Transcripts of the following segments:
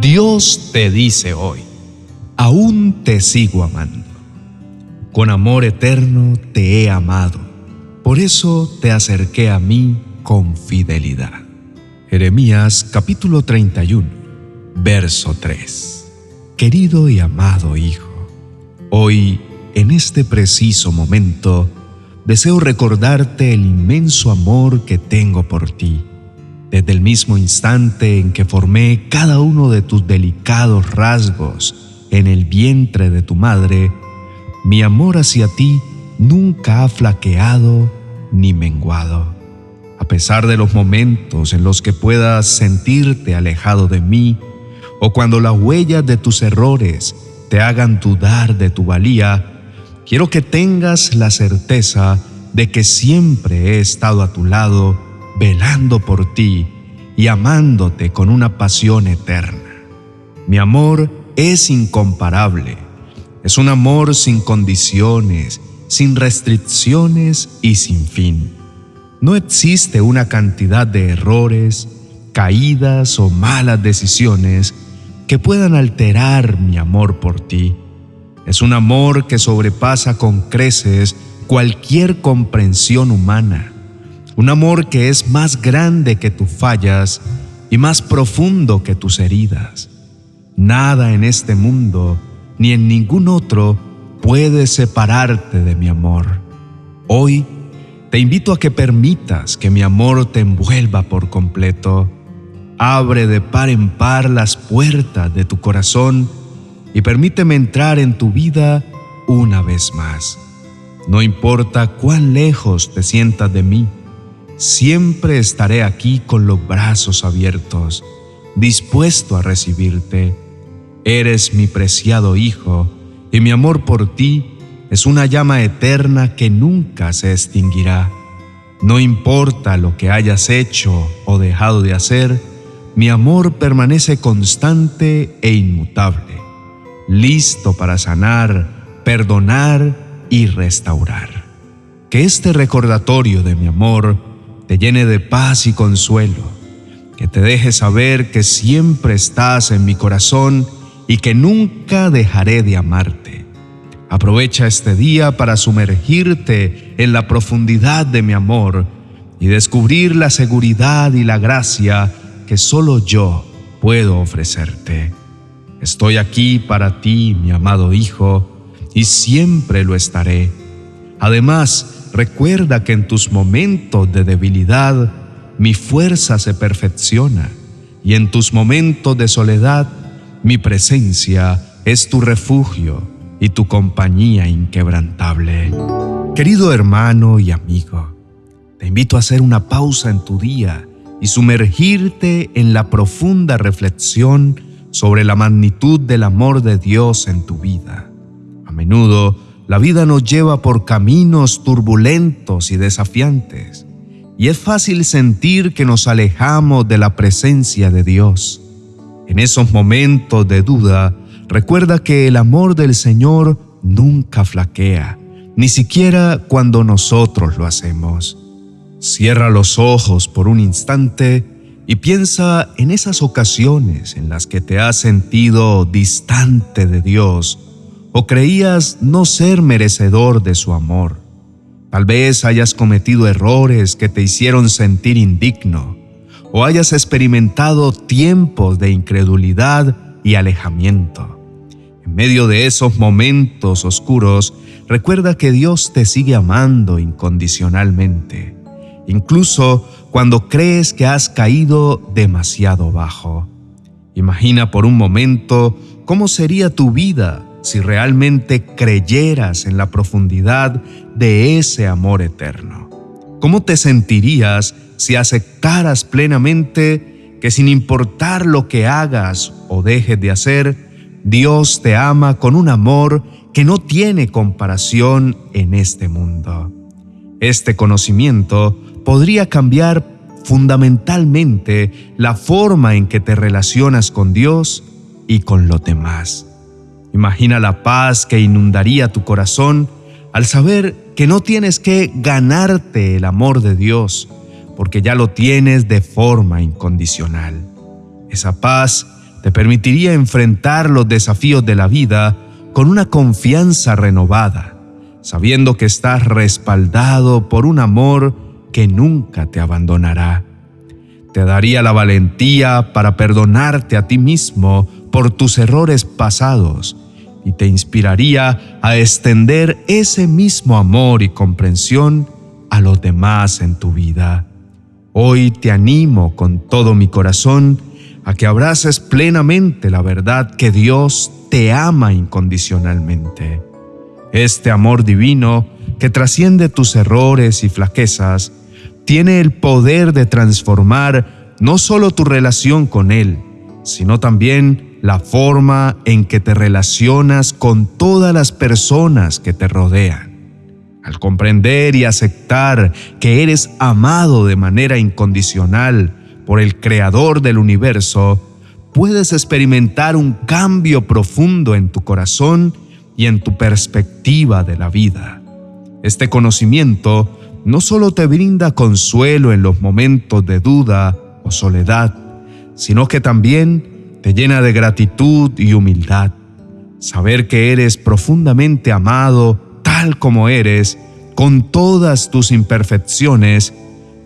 Dios te dice hoy, aún te sigo amando. Con amor eterno te he amado, por eso te acerqué a mí con fidelidad. Jeremías capítulo 31, verso 3. Querido y amado Hijo, hoy, en este preciso momento, deseo recordarte el inmenso amor que tengo por ti desde el mismo instante en que formé cada uno de tus delicados rasgos en el vientre de tu madre, mi amor hacia ti nunca ha flaqueado ni menguado. A pesar de los momentos en los que puedas sentirte alejado de mí, o cuando las huellas de tus errores te hagan dudar de tu valía, quiero que tengas la certeza de que siempre he estado a tu lado velando por ti y amándote con una pasión eterna. Mi amor es incomparable. Es un amor sin condiciones, sin restricciones y sin fin. No existe una cantidad de errores, caídas o malas decisiones que puedan alterar mi amor por ti. Es un amor que sobrepasa con creces cualquier comprensión humana un amor que es más grande que tus fallas y más profundo que tus heridas. Nada en este mundo ni en ningún otro puede separarte de mi amor. Hoy te invito a que permitas que mi amor te envuelva por completo. Abre de par en par las puertas de tu corazón y permíteme entrar en tu vida una vez más. No importa cuán lejos te sientas de mí, siempre estaré aquí con los brazos abiertos, dispuesto a recibirte. Eres mi preciado Hijo, y mi amor por ti es una llama eterna que nunca se extinguirá. No importa lo que hayas hecho o dejado de hacer, mi amor permanece constante e inmutable, listo para sanar, perdonar y restaurar. Que este recordatorio de mi amor te llene de paz y consuelo, que te deje saber que siempre estás en mi corazón y que nunca dejaré de amarte. Aprovecha este día para sumergirte en la profundidad de mi amor y descubrir la seguridad y la gracia que solo yo puedo ofrecerte. Estoy aquí para ti, mi amado Hijo, y siempre lo estaré. Además, Recuerda que en tus momentos de debilidad mi fuerza se perfecciona y en tus momentos de soledad mi presencia es tu refugio y tu compañía inquebrantable. Querido hermano y amigo, te invito a hacer una pausa en tu día y sumergirte en la profunda reflexión sobre la magnitud del amor de Dios en tu vida. A menudo, la vida nos lleva por caminos turbulentos y desafiantes, y es fácil sentir que nos alejamos de la presencia de Dios. En esos momentos de duda, recuerda que el amor del Señor nunca flaquea, ni siquiera cuando nosotros lo hacemos. Cierra los ojos por un instante y piensa en esas ocasiones en las que te has sentido distante de Dios o creías no ser merecedor de su amor. Tal vez hayas cometido errores que te hicieron sentir indigno o hayas experimentado tiempos de incredulidad y alejamiento. En medio de esos momentos oscuros, recuerda que Dios te sigue amando incondicionalmente, incluso cuando crees que has caído demasiado bajo. Imagina por un momento cómo sería tu vida si realmente creyeras en la profundidad de ese amor eterno? ¿Cómo te sentirías si aceptaras plenamente que sin importar lo que hagas o dejes de hacer, Dios te ama con un amor que no tiene comparación en este mundo? Este conocimiento podría cambiar fundamentalmente la forma en que te relacionas con Dios y con los demás. Imagina la paz que inundaría tu corazón al saber que no tienes que ganarte el amor de Dios, porque ya lo tienes de forma incondicional. Esa paz te permitiría enfrentar los desafíos de la vida con una confianza renovada, sabiendo que estás respaldado por un amor que nunca te abandonará. Te daría la valentía para perdonarte a ti mismo por tus errores pasados y te inspiraría a extender ese mismo amor y comprensión a los demás en tu vida. Hoy te animo con todo mi corazón a que abraces plenamente la verdad que Dios te ama incondicionalmente. Este amor divino que trasciende tus errores y flaquezas tiene el poder de transformar no solo tu relación con Él, sino también la forma en que te relacionas con todas las personas que te rodean. Al comprender y aceptar que eres amado de manera incondicional por el Creador del universo, puedes experimentar un cambio profundo en tu corazón y en tu perspectiva de la vida. Este conocimiento no solo te brinda consuelo en los momentos de duda o soledad, sino que también te llena de gratitud y humildad. Saber que eres profundamente amado tal como eres, con todas tus imperfecciones,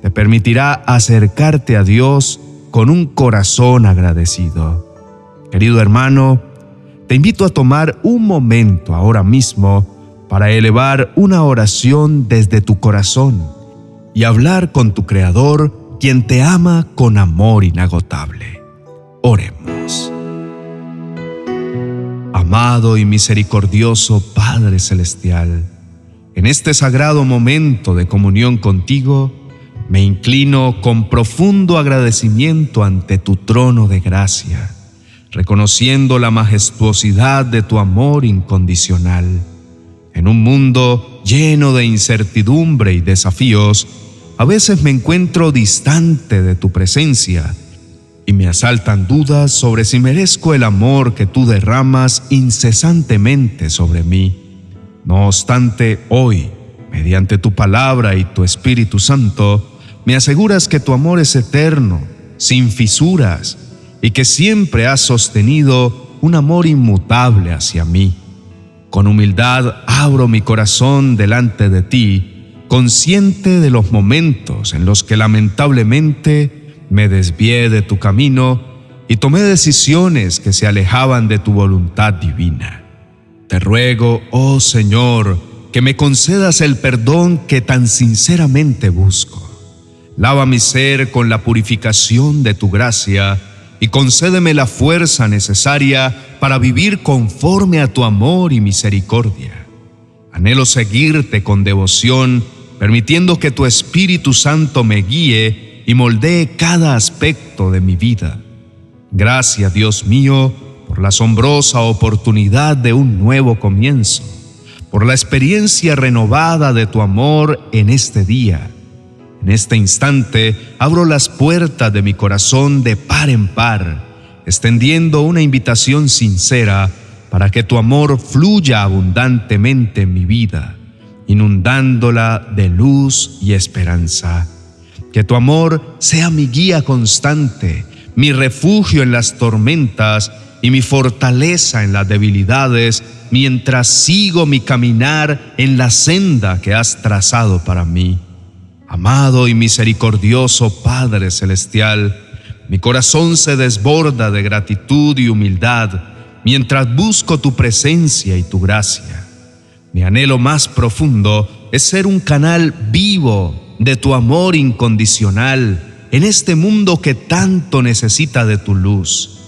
te permitirá acercarte a Dios con un corazón agradecido. Querido hermano, te invito a tomar un momento ahora mismo para elevar una oración desde tu corazón y hablar con tu Creador, quien te ama con amor inagotable. Oremos. Amado y misericordioso Padre Celestial, en este sagrado momento de comunión contigo, me inclino con profundo agradecimiento ante tu trono de gracia, reconociendo la majestuosidad de tu amor incondicional. En un mundo lleno de incertidumbre y desafíos, a veces me encuentro distante de tu presencia y me asaltan dudas sobre si merezco el amor que tú derramas incesantemente sobre mí. No obstante, hoy, mediante tu palabra y tu Espíritu Santo, me aseguras que tu amor es eterno, sin fisuras, y que siempre has sostenido un amor inmutable hacia mí. Con humildad abro mi corazón delante de ti, consciente de los momentos en los que lamentablemente me desvié de tu camino y tomé decisiones que se alejaban de tu voluntad divina. Te ruego, oh Señor, que me concedas el perdón que tan sinceramente busco. Lava mi ser con la purificación de tu gracia y concédeme la fuerza necesaria para vivir conforme a tu amor y misericordia. Anhelo seguirte con devoción, permitiendo que tu Espíritu Santo me guíe y moldee cada aspecto de mi vida. Gracias, Dios mío, por la asombrosa oportunidad de un nuevo comienzo, por la experiencia renovada de tu amor en este día en este instante abro las puertas de mi corazón de par en par, extendiendo una invitación sincera para que tu amor fluya abundantemente en mi vida, inundándola de luz y esperanza. Que tu amor sea mi guía constante, mi refugio en las tormentas y mi fortaleza en las debilidades, mientras sigo mi caminar en la senda que has trazado para mí. Amado y misericordioso Padre Celestial, mi corazón se desborda de gratitud y humildad mientras busco tu presencia y tu gracia. Mi anhelo más profundo es ser un canal vivo de tu amor incondicional en este mundo que tanto necesita de tu luz.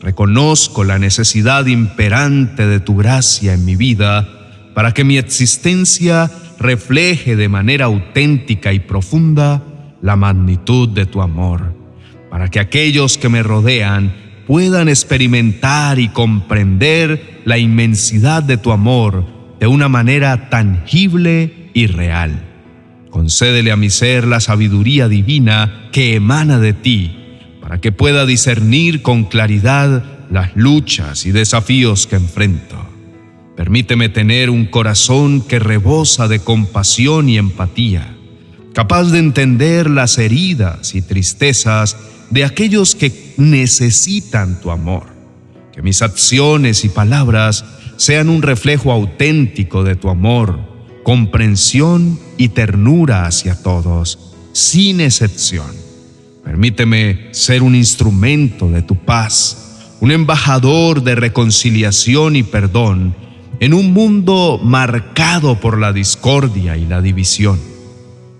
Reconozco la necesidad imperante de tu gracia en mi vida para que mi existencia refleje de manera auténtica y profunda la magnitud de tu amor, para que aquellos que me rodean puedan experimentar y comprender la inmensidad de tu amor de una manera tangible y real. Concédele a mi ser la sabiduría divina que emana de ti, para que pueda discernir con claridad las luchas y desafíos que enfrento. Permíteme tener un corazón que rebosa de compasión y empatía, capaz de entender las heridas y tristezas de aquellos que necesitan tu amor. Que mis acciones y palabras sean un reflejo auténtico de tu amor, comprensión y ternura hacia todos, sin excepción. Permíteme ser un instrumento de tu paz, un embajador de reconciliación y perdón en un mundo marcado por la discordia y la división.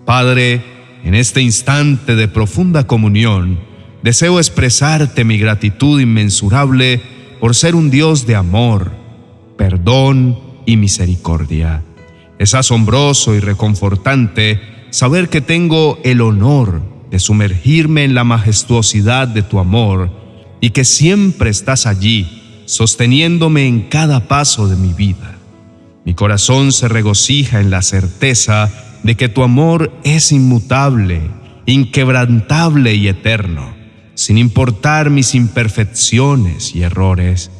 Padre, en este instante de profunda comunión, deseo expresarte mi gratitud inmensurable por ser un Dios de amor, perdón y misericordia. Es asombroso y reconfortante saber que tengo el honor de sumergirme en la majestuosidad de tu amor y que siempre estás allí sosteniéndome en cada paso de mi vida. Mi corazón se regocija en la certeza de que tu amor es inmutable, inquebrantable y eterno, sin importar mis imperfecciones y errores.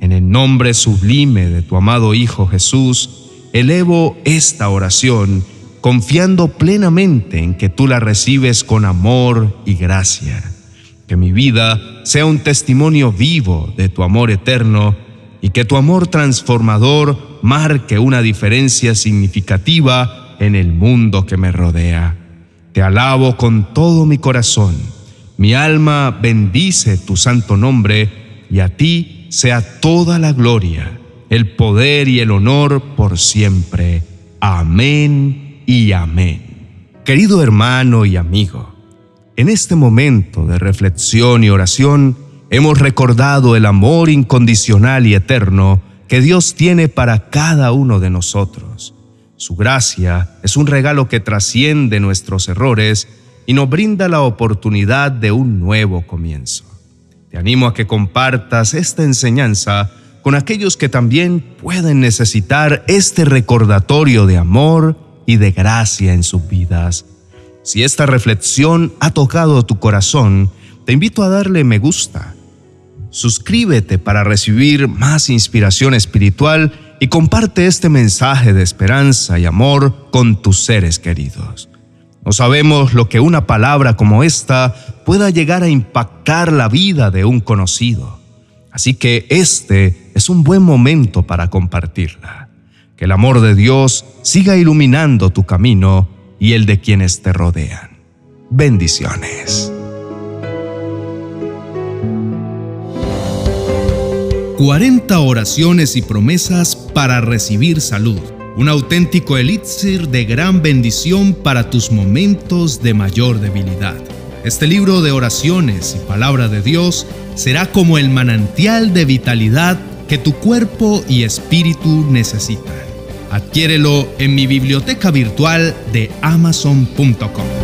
En el nombre sublime de tu amado Hijo Jesús, elevo esta oración confiando plenamente en que tú la recibes con amor y gracia que mi vida sea un testimonio vivo de tu amor eterno y que tu amor transformador marque una diferencia significativa en el mundo que me rodea. Te alabo con todo mi corazón. Mi alma bendice tu santo nombre y a ti sea toda la gloria, el poder y el honor por siempre. Amén y amén. Querido hermano y amigo, en este momento de reflexión y oración, hemos recordado el amor incondicional y eterno que Dios tiene para cada uno de nosotros. Su gracia es un regalo que trasciende nuestros errores y nos brinda la oportunidad de un nuevo comienzo. Te animo a que compartas esta enseñanza con aquellos que también pueden necesitar este recordatorio de amor y de gracia en sus vidas. Si esta reflexión ha tocado tu corazón, te invito a darle me gusta. Suscríbete para recibir más inspiración espiritual y comparte este mensaje de esperanza y amor con tus seres queridos. No sabemos lo que una palabra como esta pueda llegar a impactar la vida de un conocido. Así que este es un buen momento para compartirla. Que el amor de Dios siga iluminando tu camino y el de quienes te rodean. Bendiciones. 40 oraciones y promesas para recibir salud. Un auténtico elixir de gran bendición para tus momentos de mayor debilidad. Este libro de oraciones y palabra de Dios será como el manantial de vitalidad que tu cuerpo y espíritu necesitan. Adquiérelo en mi biblioteca virtual de amazon.com.